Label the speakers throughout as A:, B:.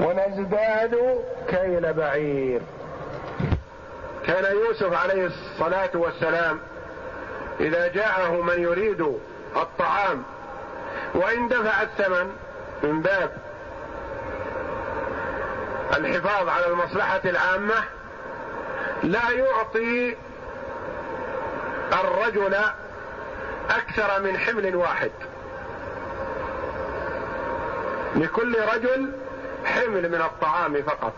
A: ونزداد كيل بعير. كان يوسف عليه الصلاة والسلام إذا جاءه من يريد الطعام وإن دفع الثمن من باب الحفاظ على المصلحة العامة لا يعطي الرجل أكثر من حمل واحد. لكل رجل حمل من الطعام فقط.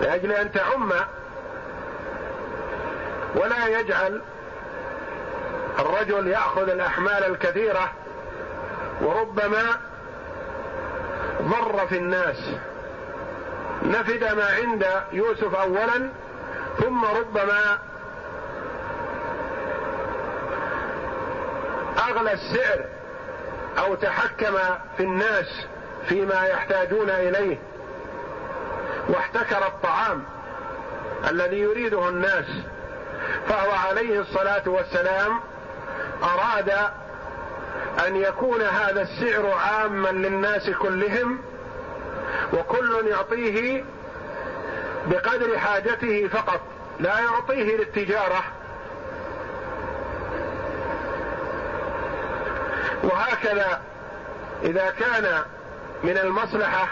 A: لأجل أن تعم ولا يجعل الرجل يأخذ الأحمال الكثيرة وربما ضر في الناس. نفد ما عند يوسف اولا ثم ربما أغلى السعر أو تحكم في الناس. فيما يحتاجون إليه. واحتكر الطعام الذي يريده الناس فهو عليه الصلاة والسلام أراد أن يكون هذا السعر عاما للناس كلهم وكل يعطيه بقدر حاجته فقط لا يعطيه للتجارة. وهكذا إذا كان من المصلحة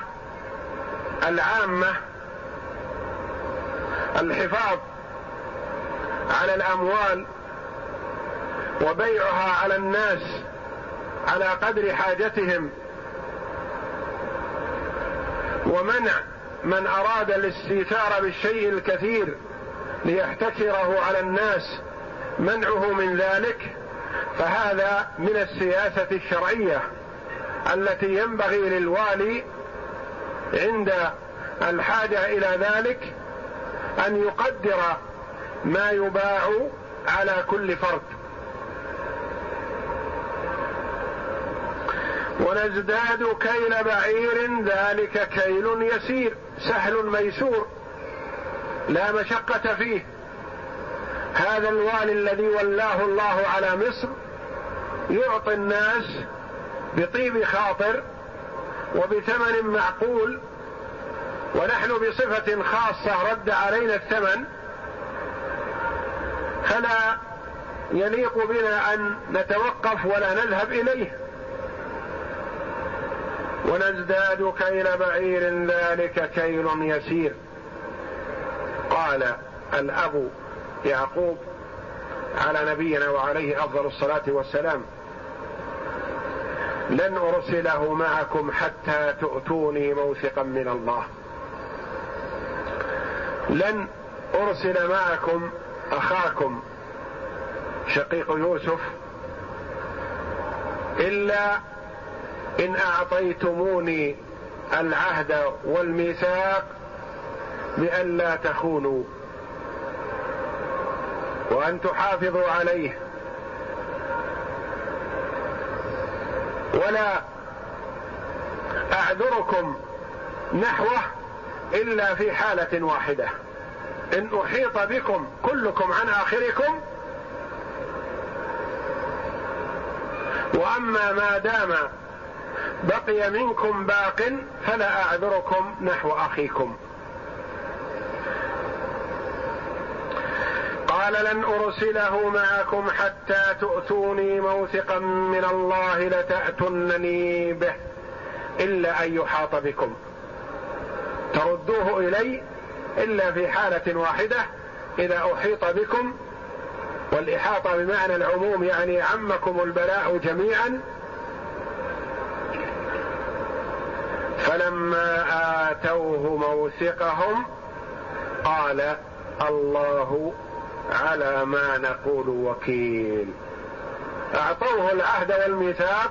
A: العامة الحفاظ على الأموال وبيعها على الناس على قدر حاجتهم ومنع من أراد الاستيثار بالشيء الكثير ليحتكره على الناس منعه من ذلك فهذا من السياسة الشرعية. التي ينبغي للوالي عند الحاجة إلى ذلك أن يقدر ما يباع على كل فرد. ونزداد كيل بعير ذلك كيل يسير سهل ميسور لا مشقة فيه. هذا الوالي الذي ولاه الله على مصر يعطي الناس بطيب خاطر وبثمن معقول ونحن بصفة خاصة رد علينا الثمن فلا يليق بنا أن نتوقف ولا نذهب إليه. ونزداد كيل بعير ذلك كيل يسير. قال الأب يعقوب على نبينا وعليه أفضل الصلاة والسلام. لن أرسله معكم حتى تؤتوني موثقا من الله. لن أرسل معكم أخاكم شقيق يوسف إلا إن أعطيتموني العهد والميثاق بأن لا تخونوا وأن تحافظوا عليه. ولا أعذركم نحوه إلا في حالة واحدة. إن أحيط بكم كلكم عن آخركم وأما ما دام بقي منكم باق فلا أعذركم نحو أخيكم. قال لن أرسله معكم حتى تؤتوني موثقا من الله لتاتونني به إلا أن يحاط بكم. تردوه إلي إلا في حالة واحدة إذا أحيط بكم والإحاطة بمعنى العموم يعني عمكم البلاء جميعا. فلما آتوه موثقهم قال الله على ما نقول وكيل. أعطوه العهد والميثاق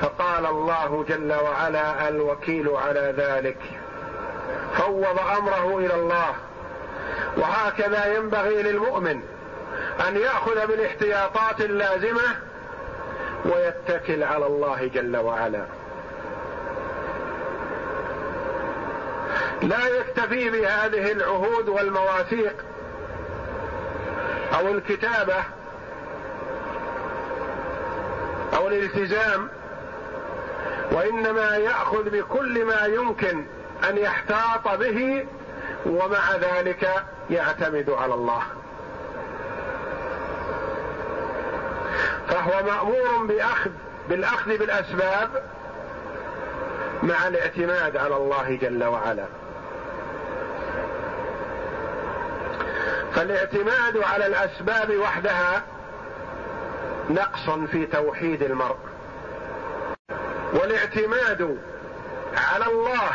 A: فقال الله جل وعلا الوكيل على ذلك. فوض أمره إلى الله. وهكذا ينبغي للمؤمن أن يأخذ بالاحتياطات اللازمة ويتكل على الله جل وعلا. لا يكتفي بهذه العهود والمواثيق أو الكتابة أو الالتزام وإنما يأخذ بكل ما يمكن أن يحتاط به ومع ذلك يعتمد على الله. فهو مأمور باخذ بالأخذ بالأسباب مع الاعتماد على الله جل وعلا. فالاعتماد على الأسباب وحدها نقص في توحيد المرء. والاعتماد على الله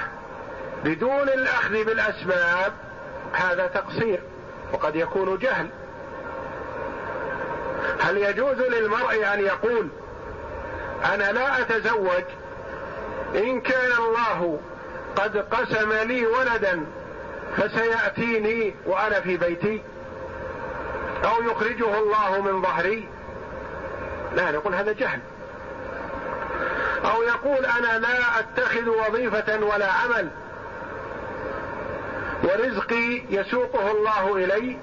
A: بدون الأخذ بالأسباب هذا تقصير وقد يكون جهل. هل يجوز للمرء أن يقول أنا لا أتزوج إن كان الله قد قسم لي ولدا فسيأتيني وأنا في بيتي أو يخرجه الله من ظهري. لا نقول هذا جهل. أو يقول أنا لا أتخذ وظيفة ولا عمل ورزقي يسوقه الله إلي.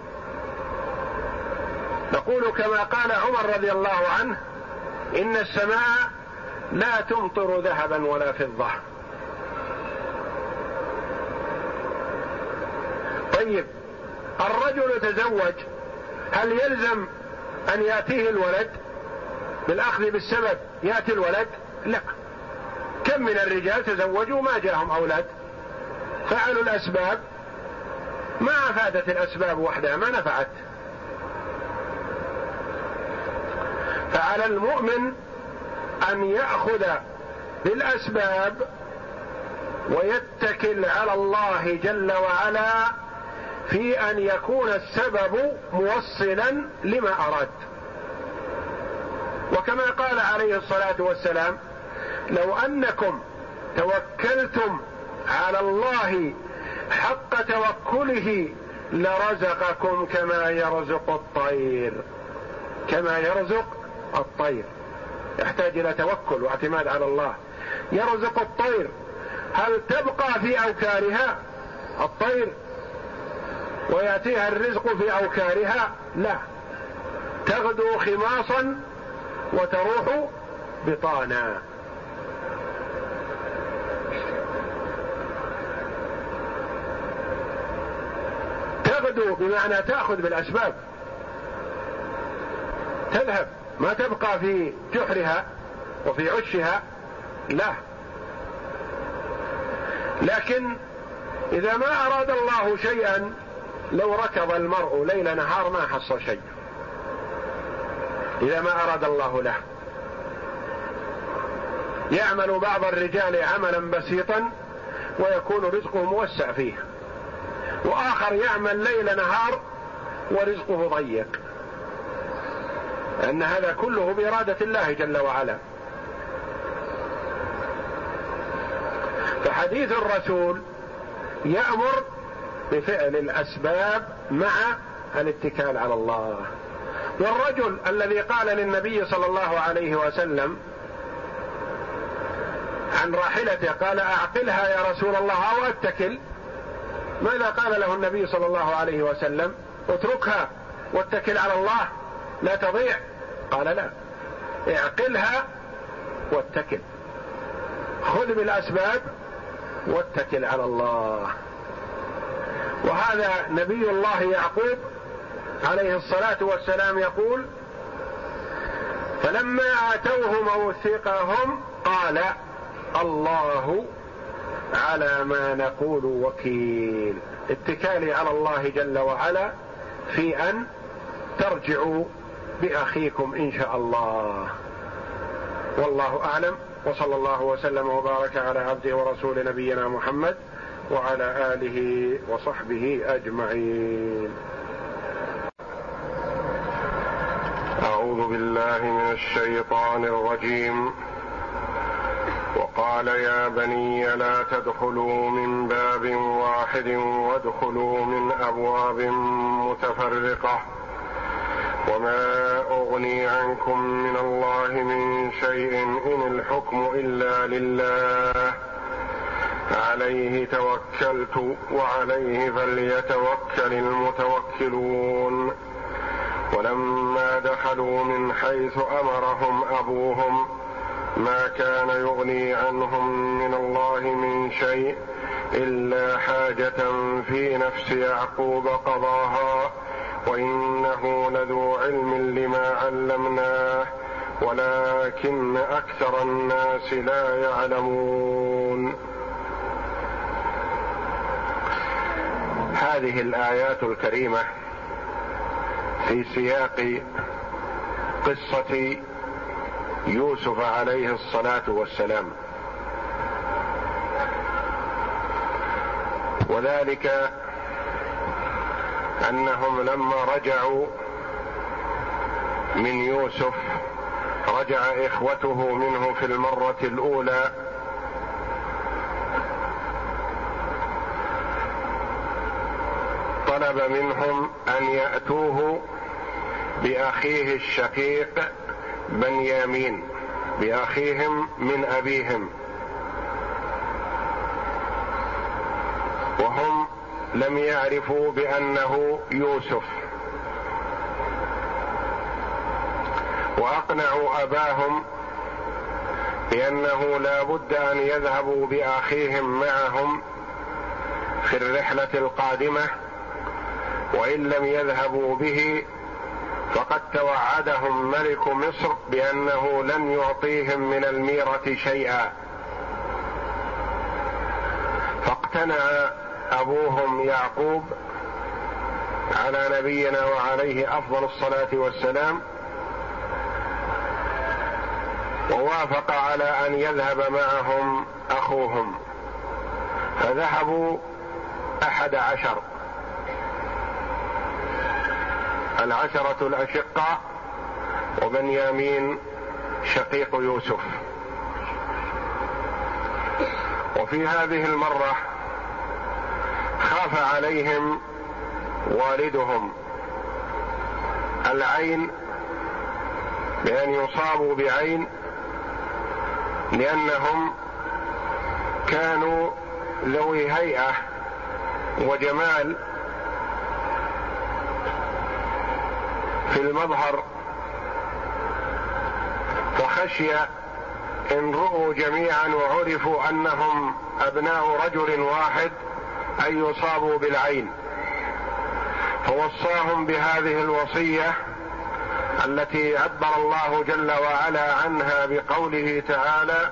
A: نقول كما قال عمر رضي الله عنه إن السماء لا تمطر ذهبا ولا فضة. طيب الرجل تزوج هل يلزم أن يأتيه الولد؟ بالأخذ بالسبب يأتي الولد؟ لا. كم من الرجال تزوجوا ما جاءهم أولاد؟ فعلوا الأسباب. ما أفادت الأسباب وحدها ما نفعت. فعلى المؤمن أن يأخذ بالأسباب ويتكل على الله جل وعلا في أن يكون السبب موصلا لما أراد. وكما قال عليه الصلاة والسلام لو أنكم توكلتم على الله حق توكله لرزقكم كما يرزق الطير. كما يرزق الطير. يحتاج إلى توكل واعتماد على الله. يرزق الطير. هل تبقى في اوكارها الطير؟ ويأتيها الرزق في أوكارها؟ لا. تغدو خماصا وتروح بطانا. تغدو بمعنى تأخذ بالأسباب. تذهب. ما تبقى في جحرها وفي عشها؟ لا. لكن إذا ما أراد الله شيئا لو ركض المرء ليل نهار ما حصل شيء. إذا ما أراد الله له. يعمل بعض الرجال عملا بسيطا ويكون رزقه موسع فيه. وآخر يعمل ليل نهار ورزقه ضيق. لأن هذا كله بإرادة الله جل وعلا. فحديث الرسول يأمر بفعل الأسباب مع الاتكال على الله. والرجل الذي قال للنبي صلى الله عليه وسلم عن راحلته قال أعقلها يا رسول الله أو أتكل؟ ماذا قال له النبي صلى الله عليه وسلم؟ اتركها واتكل على الله لا تضيع. قال لا اعقلها واتكل. خذ بالأسباب واتكل على الله. وهذا نبي الله يعقوب عليه الصلاة والسلام يقول فلما اتوه موثقهم قال الله على ما نقول وكيل. اتكالي على الله جل وعلا في أن ترجعوا بأخيكم إن شاء الله. والله أعلم وصلى الله وسلم وبارك على عبده ورسول نبينا محمد وعلى آله وصحبه أجمعين. أعوذ بالله من الشيطان الرجيم. وقال يا بني لا تدخلوا من باب واحد وادخلوا من أبواب متفرقة. وما أغني عنكم من الله من شيء إن الحكم إلا لله. عليه توكلت وعليه فليتوكل المتوكلون. ولما دخلوا من حيث أمرهم أبوهم ما كان يغني عنهم من الله من شيء إلا حاجة في نفس يعقوب قضاها وإنه لذو علم لما علمناه ولكن أكثر الناس لا يعلمون. هذه الآيات الكريمة في سياق قصة يوسف عليه الصلاة والسلام. وذلك أنهم لما رجعوا من يوسف رجع إخوته منه في المرة الأولى طلب منهم أن يأتوه بأخيه الشقيق بنيامين بأخيهم من أبيهم. وهم لم يعرفوا بأنه يوسف. وأقنعوا أباهم بأنه لا بد أن يذهبوا بأخيهم معهم في الرحلة القادمة وإن لم يذهبوا به فقد توعدهم ملك مصر بأنه لن يعطيهم من الميرة شيئا. فاقتنع أبوهم يعقوب على نبينا وعليه أفضل الصلاة والسلام ووافق على أن يذهب معهم أخوهم فذهبوا أحد عشر. العشرة الأشقاء وبنيامين شقيق يوسف. وفي هذه المرة خاف عليهم والدهم العين بأن يصابوا بعين لأنهم كانوا ذوي هيئة وجمال في المظهر فخشي إن رؤوا جميعا وعرفوا أنهم أبناء رجل واحد أن يصابوا بالعين. فوصاهم بهذه الوصية التي عبر الله جل وعلا عنها بقوله تعالى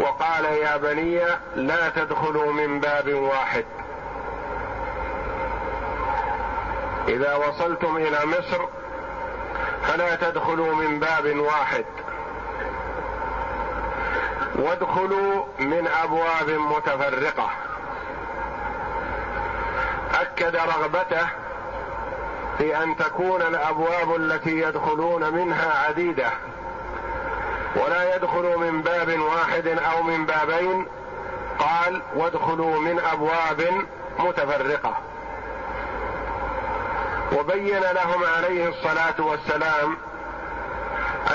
A: وقال يا بني لا تدخلوا من باب واحد. إذا وصلتم إلى مصر فلا تدخلوا من باب واحد. وادخلوا من أبواب متفرقة. أكد رغبته في أن تكون الأبواب التي يدخلون منها عديدة. ولا يدخلوا من باب واحد أو من بابين. قال وادخلوا من أبواب متفرقة. وبين لهم عليه الصلاة والسلام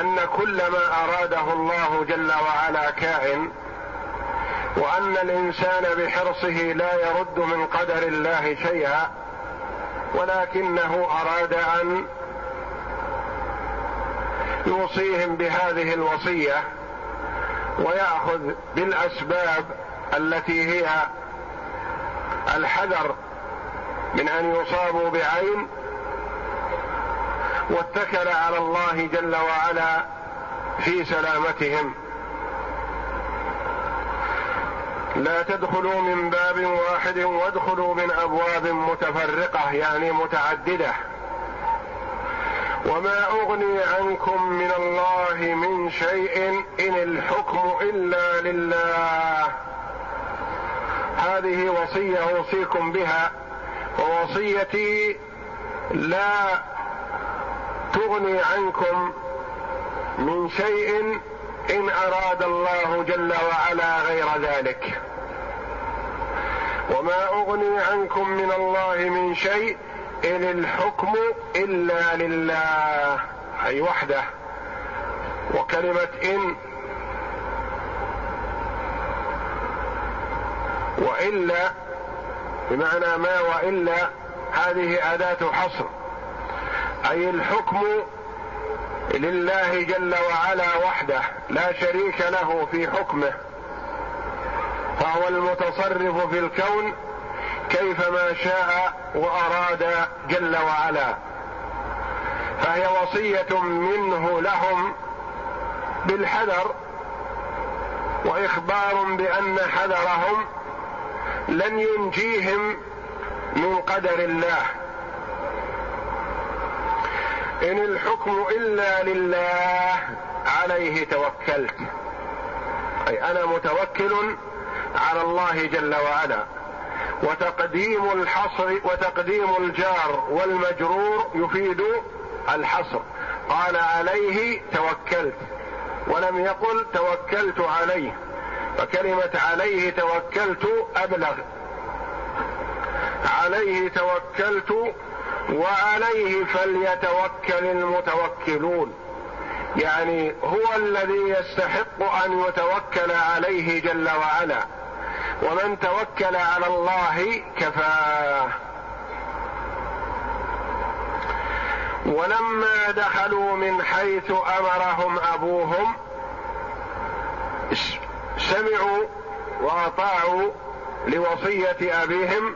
A: أن كل ما أراده الله جل وعلا كائن وأن الإنسان بحرصه لا يرد من قدر الله شيئا ولكنه أراد أن يوصيهم بهذه الوصية ويأخذ بالأسباب التي هي الحذر من أن يصابوا بعين واتكل على الله جل وعلا في سلامتهم. لا تدخلوا من باب واحد وادخلوا من أبواب متفرقة يعني متعددة. وما أغني عنكم من الله من شيء إن الحكم إلا لله. هذه وصية أوصيكم بها ووصيتي لا تغني عنكم من شيء إن أراد الله جل وعلا غير ذلك. وما أغني عنكم من الله من شيء إن الحكم إلا لله. أي وحده. وكلمة إن. وإلا بمعنى ما وإلا هذه أداة حصر. أي الحكم لله جل وعلا وحده لا شريك له في حكمه. فهو المتصرف في الكون كيفما شاء وأراد جل وعلا. فهي وصية منه لهم بالحذر وإخبار بأن حذرهم لن ينجيهم من قدر الله. إن الحكم إلا لله عليه توكلت. أي أنا متوكل على الله جل وعلا. وتقديم الحصر وتقديم الجار والمجرور يفيد الحصر. قال عليه توكلت. ولم يقل توكلت عليه. فكلمة عليه توكلت أبلغ. عليه توكلت وعليه فليتوكل المتوكلون. يعني هو الذي يستحق أن يتوكل عليه جل وعلا. ومن توكل على الله كفاه. ولما دخلوا من حيث أمرهم أبوهم سمعوا وأطاعوا لوصية أبيهم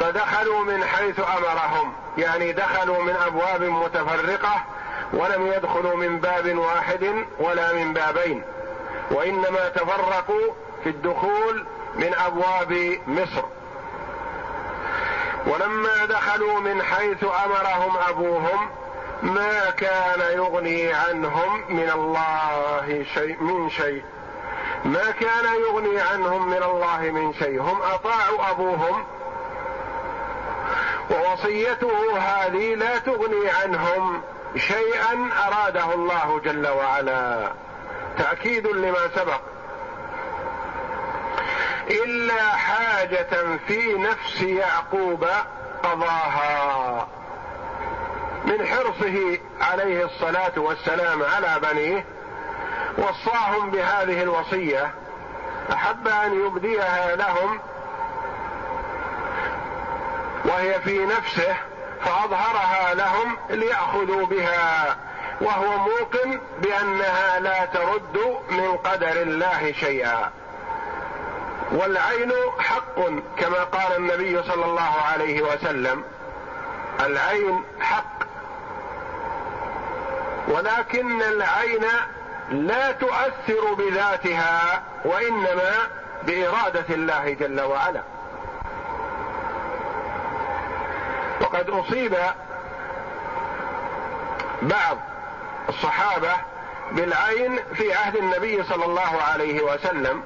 A: فدخلوا من حيث أمرهم. يعني دخلوا من أبواب متفرقة ولم يدخلوا من باب واحد ولا من بابين. وإنما تفرقوا في الدخول من أبواب مصر. ولما دخلوا من حيث أمرهم أبوهم ما كان يغني عنهم من الله شيء من شيء. ما كان يغني عنهم من الله من شيء. هم أطاعوا أبوهم ووصيته هذه لا تغني عنهم شيئا أراده الله جل وعلا. تأكيد لما سبق. إلا حاجة في نفس يعقوب قضاها. من حرصه عليه الصلاة والسلام على بنيه وصاهم بهذه الوصية أحب أن يبديها لهم وهي في نفسه فأظهرها لهم ليأخذوا بها. وهو موقن بأنها لا ترد من قدر الله شيئا. والعين حق كما قال النبي صلى الله عليه وسلم. العين حق. ولكن العين لا تؤثر بذاتها وإنما بإرادة الله جل وعلا. وقد أصيب بعض الصحابة بالعين في عهد النبي صلى الله عليه وسلم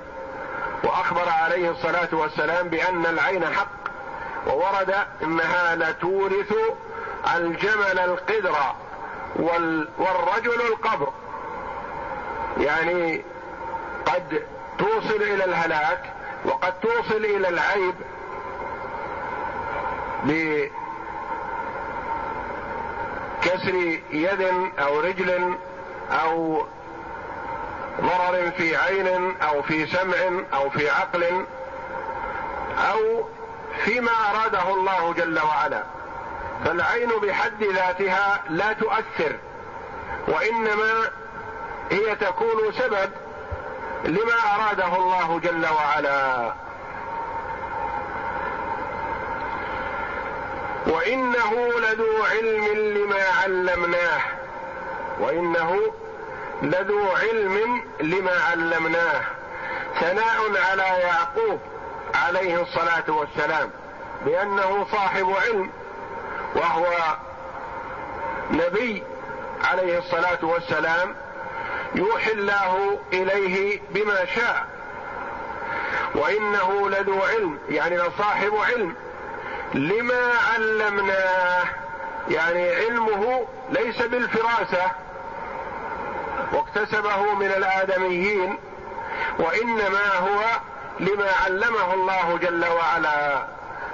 A: وأخبر عليه الصلاة والسلام بأن العين حق وورد إنها لتورث الجمل القدر والرجل القبر. يعني قد توصل إلى الهلاك وقد توصل إلى العيب بكسر يد أو رجل أو ضرر في عين أو في سمع أو في عقل أو فيما أراده الله جل وعلا. فالعين بحد ذاتها لا تؤثر وإنما هي تكون سبب لما أراده الله جل وعلا. وإنه لذو علم لما علمناه. وإنه لذو علم لما علمناه. ثناء على يعقوب عليه الصلاة والسلام بأنه صاحب علم وهو نبي عليه الصلاة والسلام يوحي الله إليه بما شاء. وإنه لذو علم يعني لصاحب علم. لما علمناه يعني علمه ليس بالفراسة واكتسبه من الآدميين وإنما هو لما علمه الله جل وعلا.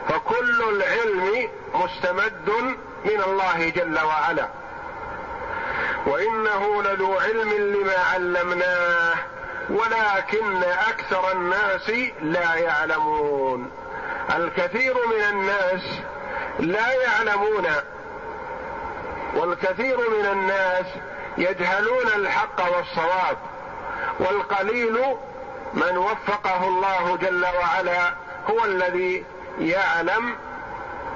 A: فكل العلم مستمد من الله جل وعلا. وإنه لذو علم لما علمناه ولكن أكثر الناس لا يعلمون. الكثير من الناس لا يعلمون والكثير من الناس يجهلون الحق والصواب والقليل من وفقه الله جل وعلا هو الذي يعلم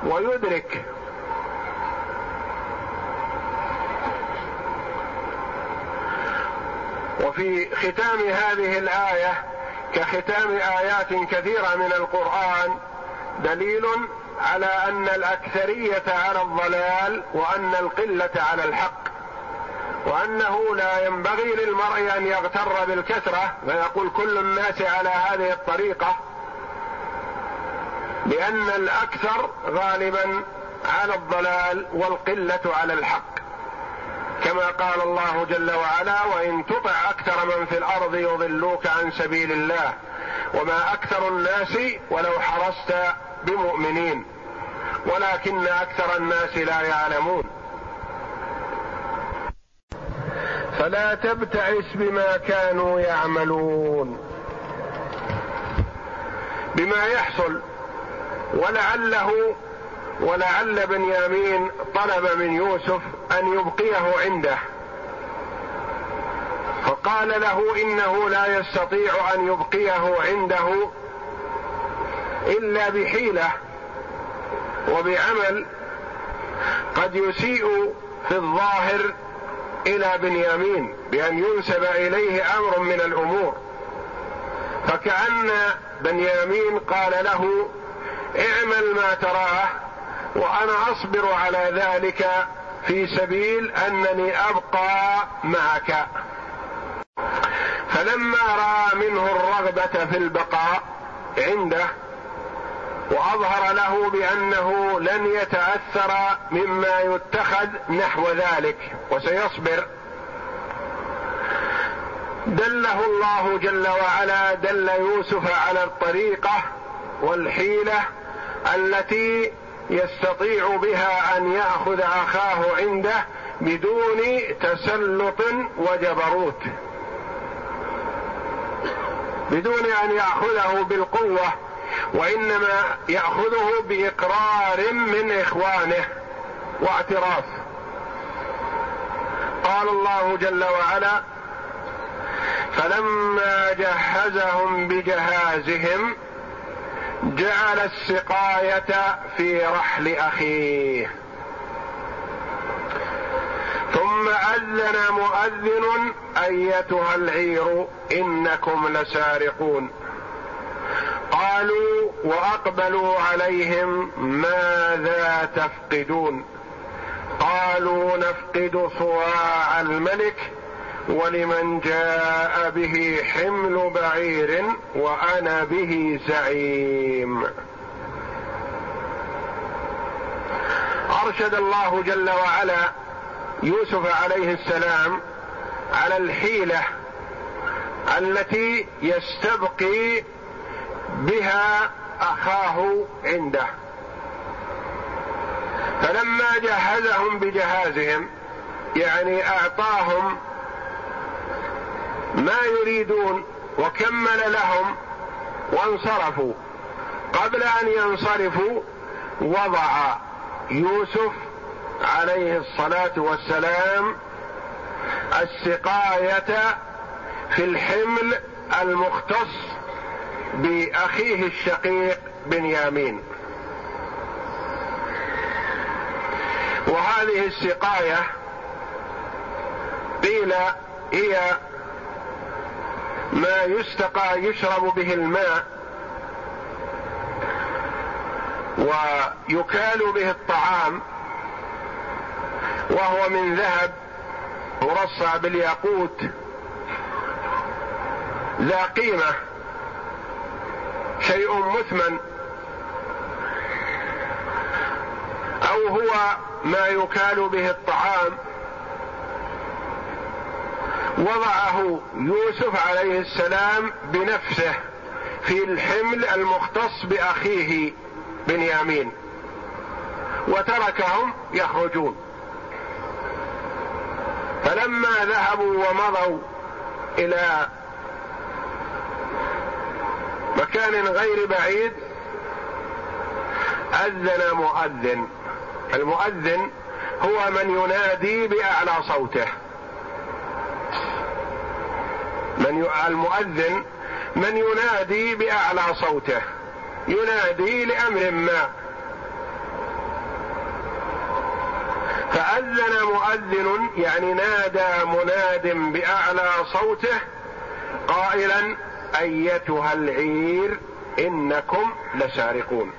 A: ويدرك. وفي ختام هذه الآية كختام آيات كثيرة من القرآن دليل على أن الأكثرية على الضلال وأن القلة على الحق وأنه لا ينبغي للمرء أن يغتر بالكثرة فيقول كل الناس على هذه الطريقة لأن الأكثر غالبا على الضلال والقلة على الحق. كما قال الله جل وعلا وإن تطع أكثر من في الأرض يضلوك عن سبيل الله وما أكثر الناس ولو حرصت بمؤمنين ولكن أكثر الناس لا يعلمون. فلا تبتعس بما كانوا يعملون. بما يحصل ولعله ولعل بنيامين طلب من يوسف أن يبقيه عنده. فقال له إنه لا يستطيع أن يبقيه عنده الا بحيلة وبعمل قد يسيء في الظاهر إلى بنيامين بأن ينسب إليه أمر من الأمور. فكأن بنيامين قال له اعمل ما تراه وأنا أصبر على ذلك في سبيل أنني أبقى معك. فلما رأى منه الرغبة في البقاء عنده وأظهر له بأنه لن يتأثر مما يتخذ نحو ذلك وسيصبر. دله الله جل وعلا دل يوسف على الطريقة والحيلة التي يستطيع بها أن يأخذ أخاه عنده بدون تسلط وجبروت. بدون أن يأخذه بالقوة وإنما يأخذه بإقرار من إخوانه واعتراف. قال الله جل وعلا فلما جهزهم بجهازهم جعل السقاية في رحل أخيه. ثم أذن مؤذن أيتها العير إنكم لسارقون. قالوا وأقبلوا عليهم ماذا تفقدون؟ قالوا نفقد صواع الملك ولمن جاء به حمل بعير وأنا به زعيم. أرشد الله جل وعلا يوسف عليه السلام على الحيلة التي يستبقي بها أخاه عنده. فلما جهزهم بجهازهم يعني أعطاهم ما يريدون وكمل لهم وانصرفوا. قبل أن ينصرفوا وضع يوسف عليه الصلاة والسلام السقاية في الحمل المختص بأخيه الشقيق بنيامين. وهذه السقاية قيل هي ما يستقى يشرب به الماء ويكال به الطعام وهو من ذهب مرصع بالياقوت ذا قيمة. شيء مثمن أو هو ما يكال به الطعام وضعه يوسف عليه السلام بنفسه في الحمل المختص بأخيه بنيامين وتركهم يخرجون. فلما ذهبوا ومضوا إلى مكان غير بعيد أذن مؤذن. المؤذن هو من ينادي بأعلى صوته. من المؤذن من ينادي بأعلى صوته. ينادي لأمر ما. فأذن مؤذن يعني نادى مناد بأعلى صوته قائلا أيتها العير إنكم لسارقون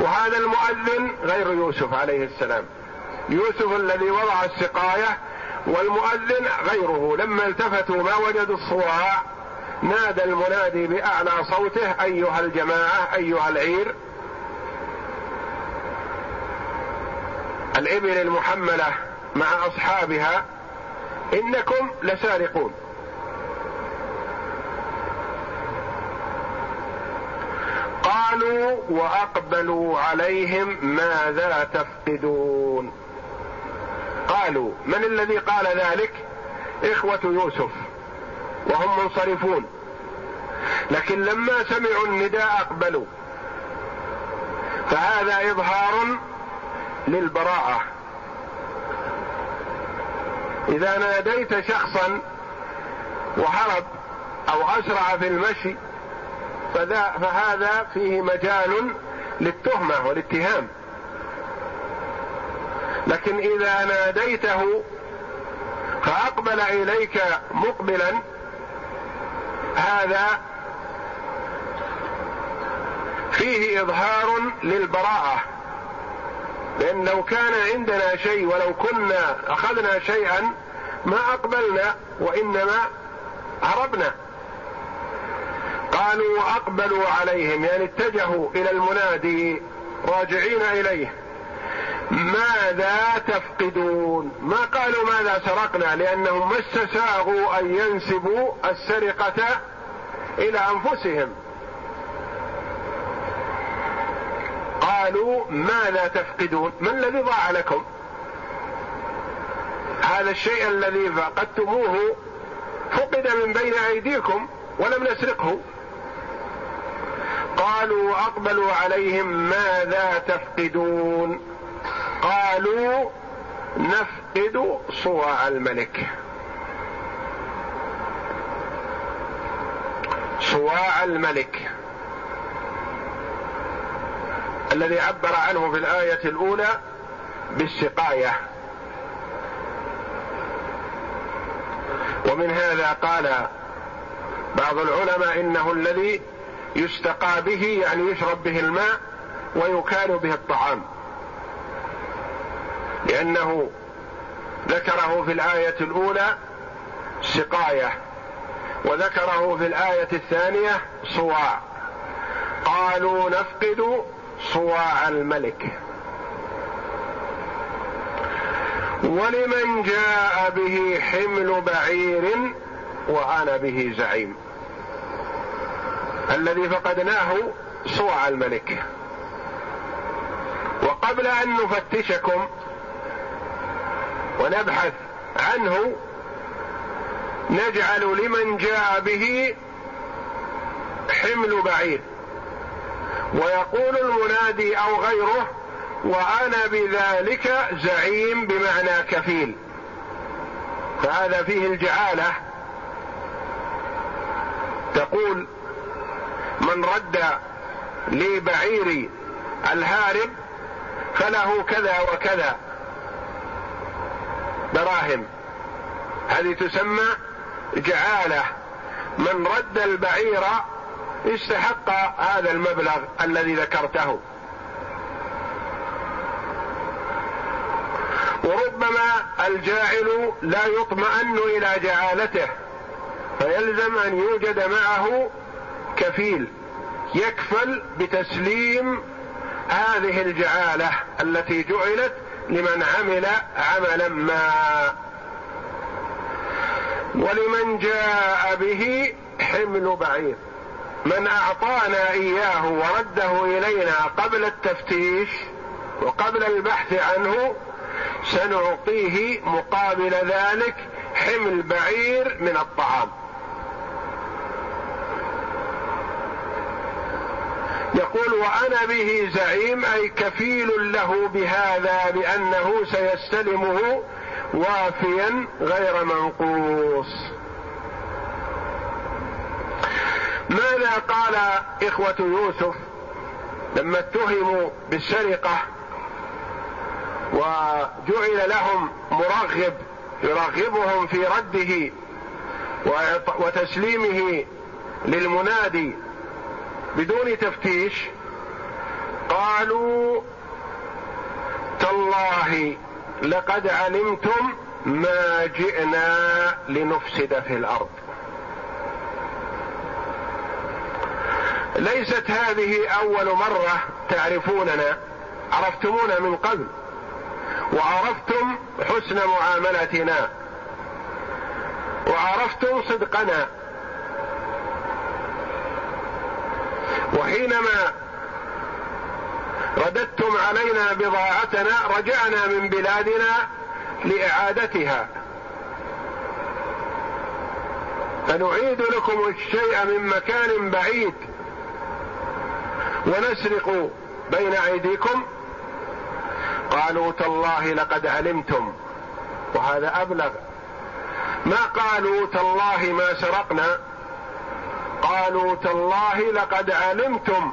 A: وهذا المؤذن غير يوسف عليه السلام. يوسف الذي وضع السقاية والمؤذن غيره. لما التفتوا ما وجدوا الصواع نادى المنادي بأعلى صوته أيها الجماعة أيها العير. الإبل المحملة مع أصحابها إنكم لسارقون وأقبلوا عليهم ماذا تفقدون. قالوا من الذي قال ذلك؟ إخوة يوسف وهم منصرفون. لكن لما سمعوا النداء أقبلوا. فهذا إظهار للبراءه إذا ناديت شخصا وهرب أو أسرع في المشي فهذا فيه مجال للتهمة والاتهام. لكن إذا ناديته فأقبل إليك مقبلا هذا فيه إظهار للبراءة. لأن لو كان عندنا شيء ولو كنا أخذنا شيئا ما أقبلنا وإنما هربنا. قالوا واقبلوا عليهم يعني اتجهوا إلى المنادي راجعين إليه. ماذا تفقدون؟ ما قالوا ماذا سرقنا؟ لأنهم ما استساغوا أن ينسبوا السرقة إلى أنفسهم. قالوا ماذا تفقدون؟ ما الذي ضاع لكم؟ هذا الشيء الذي فقدتموه فقد من بين أيديكم ولم نسرقه. قالوا أقبلوا عليهم ماذا تفقدون؟ قالوا نفقد صواع الملك. صواع الملك. الذي عبر عنه في الآية الأولى بالسقاية. ومن هذا قال بعض العلماء إنه الذي يستقى به يعني يشرب به الماء ويكال به الطعام. لأنه ذكره في الآية الأولى سقاية وذكره في الآية الثانية صواع. قالوا نفقد صواع الملك. ولمن جاء به حمل بعير وأنا به زعيم. الذي فقدناه صواع الملك. وقبل أن نفتشكم ونبحث عنه نجعل لمن جاء به حمل بعير. ويقول المنادي أو غيره وأنا بذلك زعيم بمعنى كفيل. فهذا فيه الجعالة. تقول من رد لبعير الهارب فله كذا وكذا. دراهم. هذه تسمى جعالة. من رد البعير استحق هذا المبلغ الذي ذكرته. وربما الجاعل لا يطمئن إلى جعالته فيلزم أن يوجد معه كفيل يكفل بتسليم هذه الجعالة التي جعلت لمن عمل عملا ما. ولمن جاء به حمل بعير. من أعطانا إياه ورده إلينا قبل التفتيش وقبل البحث عنه سنعطيه مقابل ذلك حمل بعير من الطعام. يقول وأنا به زعيم أي كفيل له بهذا بانه سيستلمه وافيا غير منقوص. ماذا قال إخوة يوسف لما اتهموا بالسرقة وجعل لهم مرغب يرغبهم في رده وتسليمه للمنادي بدون تفتيش قالوا تالله لقد علمتم ما جئنا لنفسد في الأرض. ليست هذه أول مرة تعرفوننا عرفتمونا من قبل وعرفتم حسن معاملتنا وعرفتم صدقنا وحينما رددتم علينا بضاعتنا رجعنا من بلادنا لإعادتها. فنعيد لكم الشيء من مكان بعيد. ونسرق بين أيديكم. قالوا تالله لقد علمتم. وهذا أبلغ. ما قالوا تالله ما سرقنا؟ قالوا تالله لقد علمتم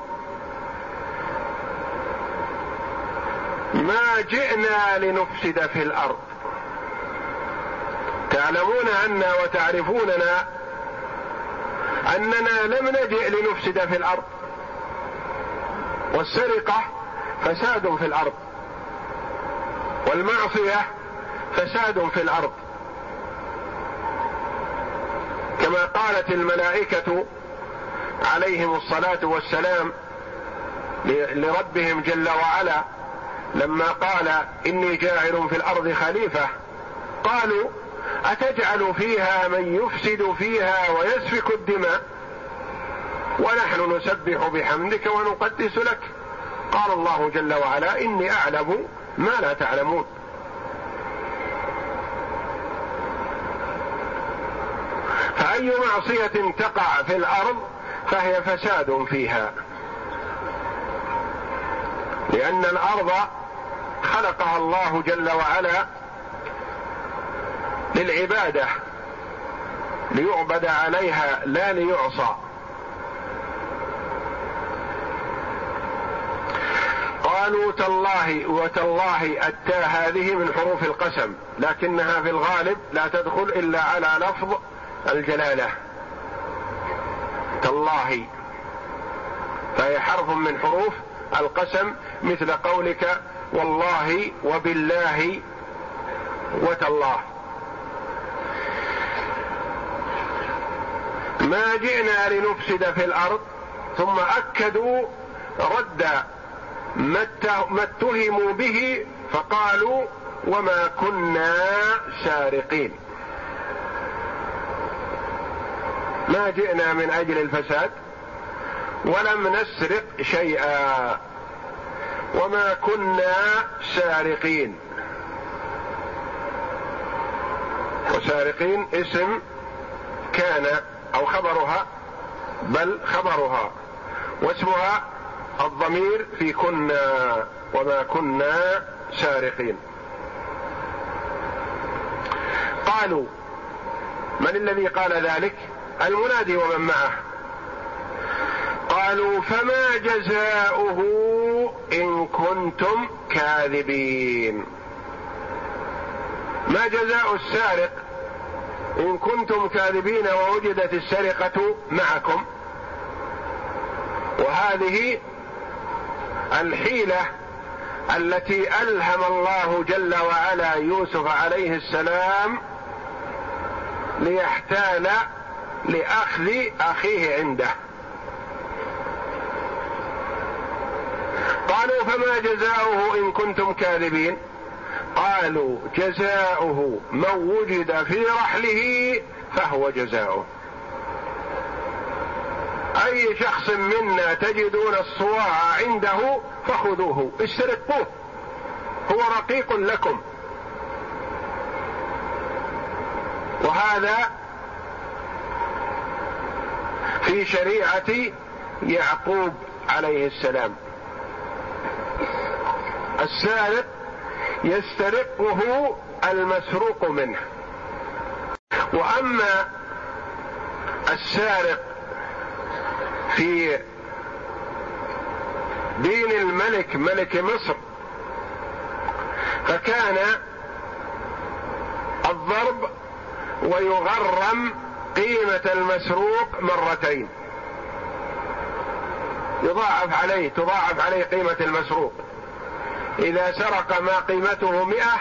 A: ما جئنا لنفسد في الأرض. تعلمون عنا وتعرفوننا أننا لم نجئ لنفسد في الأرض. والسرقة فساد في الأرض. والمعصية فساد في الأرض. كما قالت الملائكة عليهم الصلاة والسلام لربهم جل وعلا لما قال إني جاعل في الأرض خليفة. قالوا أتجعل فيها من يفسد فيها ويسفك الدماء؟ ونحن نسبح بحمدك ونقدس لك. قال الله جل وعلا إني أعلم ما لا تعلمون. فأي معصية تقع في الأرض فهي فساد فيها. لأن الأرض خلقها الله جل وعلا للعبادة ليعبد عليها لا ليعصى. قالوا تالله وتالله التاء هذه من حروف القسم لكنها في الغالب لا تدخل إلا على لفظ الجلالة. تالله. فهي حرف من حروف القسم مثل قولك والله وبالله وتالله. ما جئنا لنفسد في الأرض ثم أكدوا رد ما اتهموا به فقالوا وما كنا سارقين ما جئنا من أجل الفساد ولم نسرق شيئا وما كنا سارقين. وسارقين اسم كان أو خبرها بل خبرها واسمها الضمير في كنا وما كنا سارقين. قالوا من الذي قال ذلك؟ المنادي ومن معه. قالوا فما جزاؤه إن كنتم كاذبين. ما جزاء السارق إن كنتم كاذبين ووجدت السرقة معكم؟ وهذه الحيلة التي ألهم الله جل وعلا يوسف عليه السلام ليحتال لأخذ أخيه عنده. قالوا فما جزاؤه إن كنتم كاذبين؟ قالوا جزاؤه من وجد في رحله فهو جزاؤه. أي شخص منا تجدون الصواع عنده فخذوه استرقوه هو رقيق لكم. وهذا في شريعة يعقوب عليه السلام. السارق يسترقه المسروق منه. وأما السارق في دين الملك ملك مصر فكان الضرب ويغرم قيمة المسروق مرتين. يضاعف عليه تضاعف عليه قيمة المسروق. إذا سرق ما قيمته مئة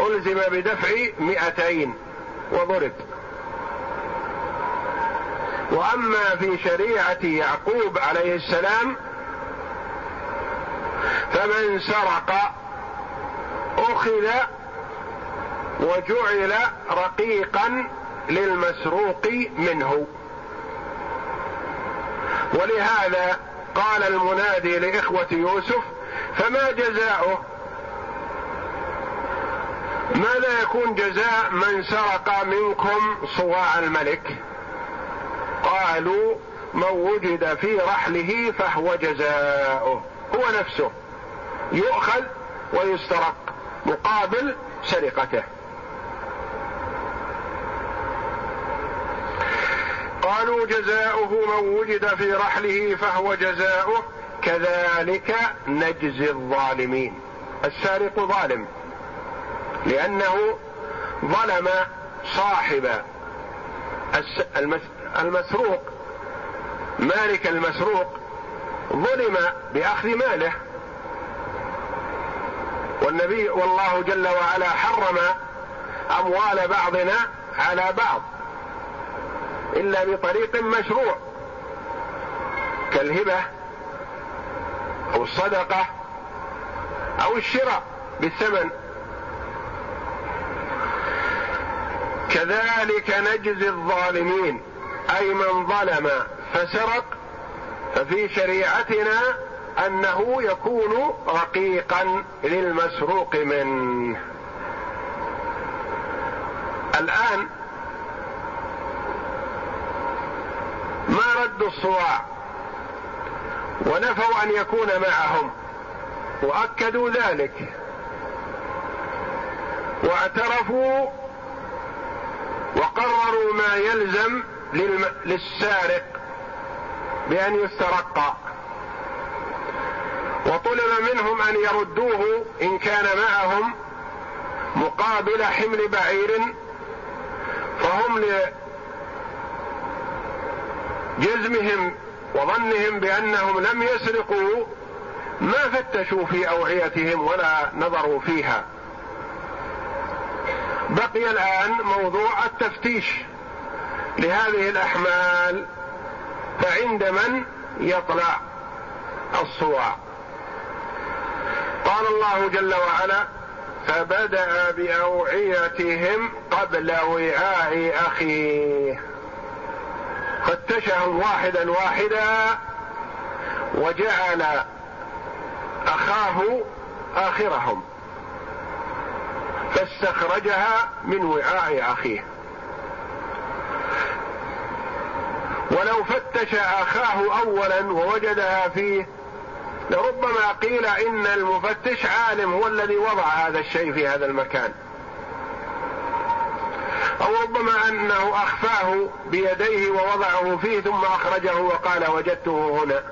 A: ألزم بدفع مئتين وضرب. وأما في شريعة يعقوب عليه السلام فمن سرق أخذ وجعل رقيقا للمسروق منه. ولهذا قال المنادي لإخوة يوسف فما جزاؤه؟ ماذا يكون جزاء من سرق منكم صواع الملك؟ قالوا من وجد في رحله فهو جزاؤه هو نفسه. يؤخذ ويسترق مقابل سرقته. قالوا جزاؤه من وجد في رحله فهو جزاؤه كذلك نجزي الظالمين. السارق ظالم لأنه ظلم صاحب المسروق. مالك المسروق ظلم بأخذ ماله. والنبي والله جل وعلا حرم أموال بعضنا على بعض. إلا بطريق مشروع. كالهبة أو الصدقة أو الشراء بالثمن. كذلك نجزي الظالمين أي من ظلم فسرق ففي شريعتنا أنه يكون رقيقا للمسروق منه. الآن ردوا الصواع. ونفوا أن يكون معهم. وأكدوا ذلك. واعترفوا وقرروا ما يلزم للسارق بأن يسترقى. وطلب منهم أن يردوه إن كان معهم مقابل حمل بعير. فهم لجزمهم وظنهم بأنهم لم يسرقوا ما فتشوا في أوعيتهم ولا نظروا فيها. بقي الآن موضوع التفتيش لهذه الأحمال فعند من يطلع الصواع قال الله جل وعلا فبدأ بأوعيتهم قبل وعاء أخيه. فتشهم واحدا واحدا وجعل أخاه آخرهم فاستخرجها من وعاء أخيه. ولو فتش أخاه اولا ووجدها فيه لربما قيل إن المفتش عالم هو الذي وضع هذا الشيء في هذا المكان. أو ربما أنه أخفاه بيديه ووضعه فيه ثم أخرجه وقال وجدته هنا.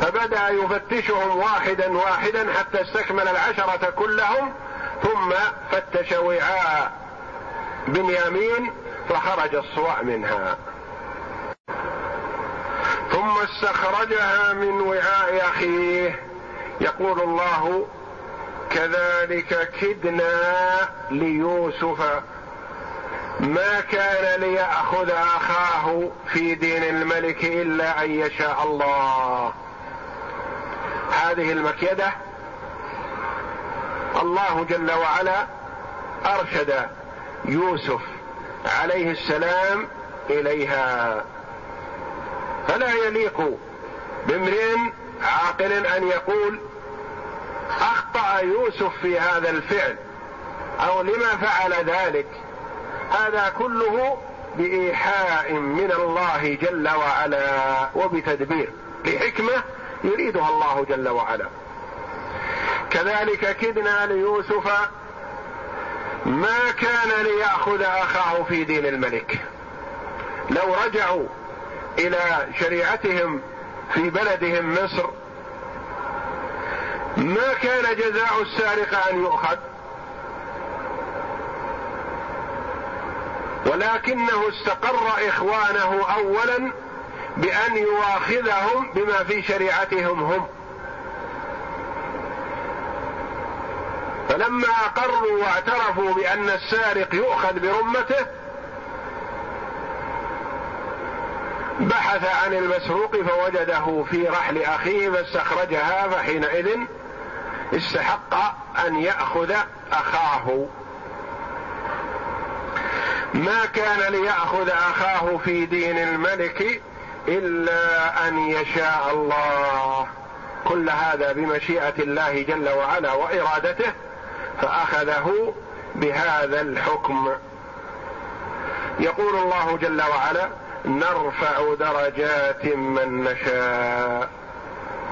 A: فبدأ يفتشهم واحدا واحدا حتى استكمل العشرة كلهم ثم فتش وعاء بنيامين فخرج الصواع منها. ثم استخرجها من وعاء أخيه. يقول الله كذلك كدنا ليوسف ما كان ليأخذ أخاه في دين الملك إلا أن يشاء الله. هذه المكيدة الله جل وعلا أرشد يوسف عليه السلام إليها. فلا يليق بامرئ عاقل أن يقول أخطأ يوسف في هذا الفعل. أو لما فعل ذلك. هذا كله بإيحاء من الله جل وعلا وبتدبير. لحكمه يريدها الله جل وعلا. كذلك كدنا ليوسف ما كان ليأخذ أخاه في دين الملك. لو رجعوا إلى شريعتهم في بلدهم مصر ما كان جزاء السارق أن يؤخذ؟ ولكنه استقر إخوانه اولا بأن يواخذهم بما في شريعتهم هم. فلما أقروا واعترفوا بأن السارق يؤخذ برمته بحث عن المسروق فوجده في رحل أخيه فاستخرجها فحينئذ استحق أن يأخذ أخاه. ما كان ليأخذ أخاه في دين الملك إلا أن يشاء الله. كل هذا بمشيئة الله جل وعلا وإرادته فأخذه بهذا الحكم. يقول الله جل وعلا نرفع درجات من نشاء.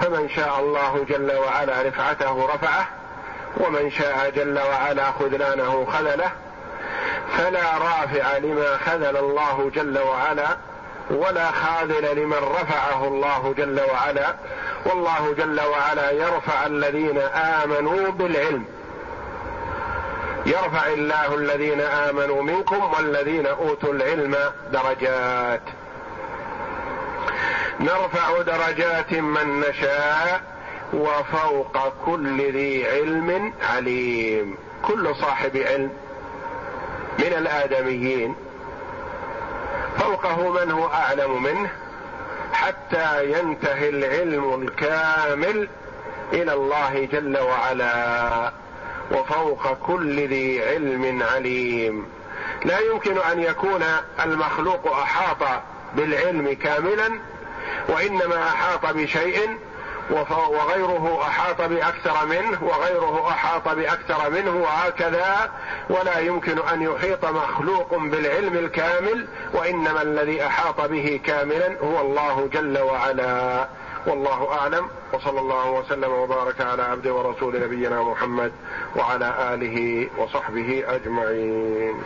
A: فمن شاء الله جل وعلا رفعته رفعه ومن شاء جل وعلا خذلانه خذله فلا رافع لما خذل الله جل وعلا ولا خاذل لمن رفعه الله جل وعلا. والله جل وعلا يرفع الذين آمنوا بالعلم. يرفع الله الذين آمنوا منكم والذين أوتوا العلم درجات. نرفع درجات من نشاء وفوق كل ذي علم عليم. كل صاحب علم من الآدميين. فوقه من هو أعلم منه حتى ينتهي العلم الكامل إلى الله جل وعلا. وفوق كل ذي علم عليم. لا يمكن أن يكون المخلوق أحاط بالعلم كاملا وإنما أحاط بشيء وغيره أحاط بأكثر منه وغيره أحاط بأكثر منه وهكذا. ولا يمكن أن يحيط مخلوق بالعلم الكامل وإنما الذي أحاط به كاملا هو الله جل وعلا. والله أعلم. وصلى الله وسلم وبارك على عبد ورسول نبينا محمد وعلى آله وصحبه أجمعين.